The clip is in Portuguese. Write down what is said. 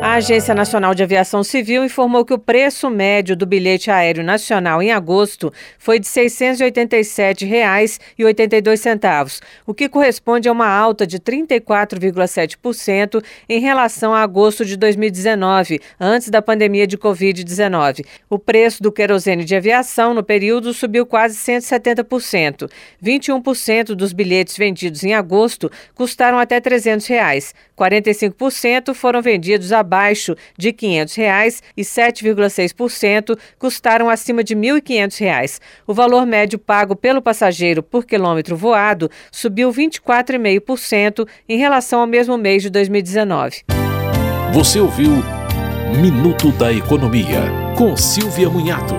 A Agência Nacional de Aviação Civil informou que o preço médio do bilhete aéreo nacional em agosto foi de R$ 687,82, o que corresponde a uma alta de 34,7% em relação a agosto de 2019, antes da pandemia de Covid-19. O preço do querosene de aviação no período subiu quase 170%. 21% dos bilhetes vendidos em agosto custaram até 300 reais. 45% foram vendidos abaixo abaixo de 500 reais e 7,6% custaram acima de R$ 1.500. O valor médio pago pelo passageiro por quilômetro voado subiu 24,5% em relação ao mesmo mês de 2019. Você ouviu Minuto da Economia, com Silvia Munhato.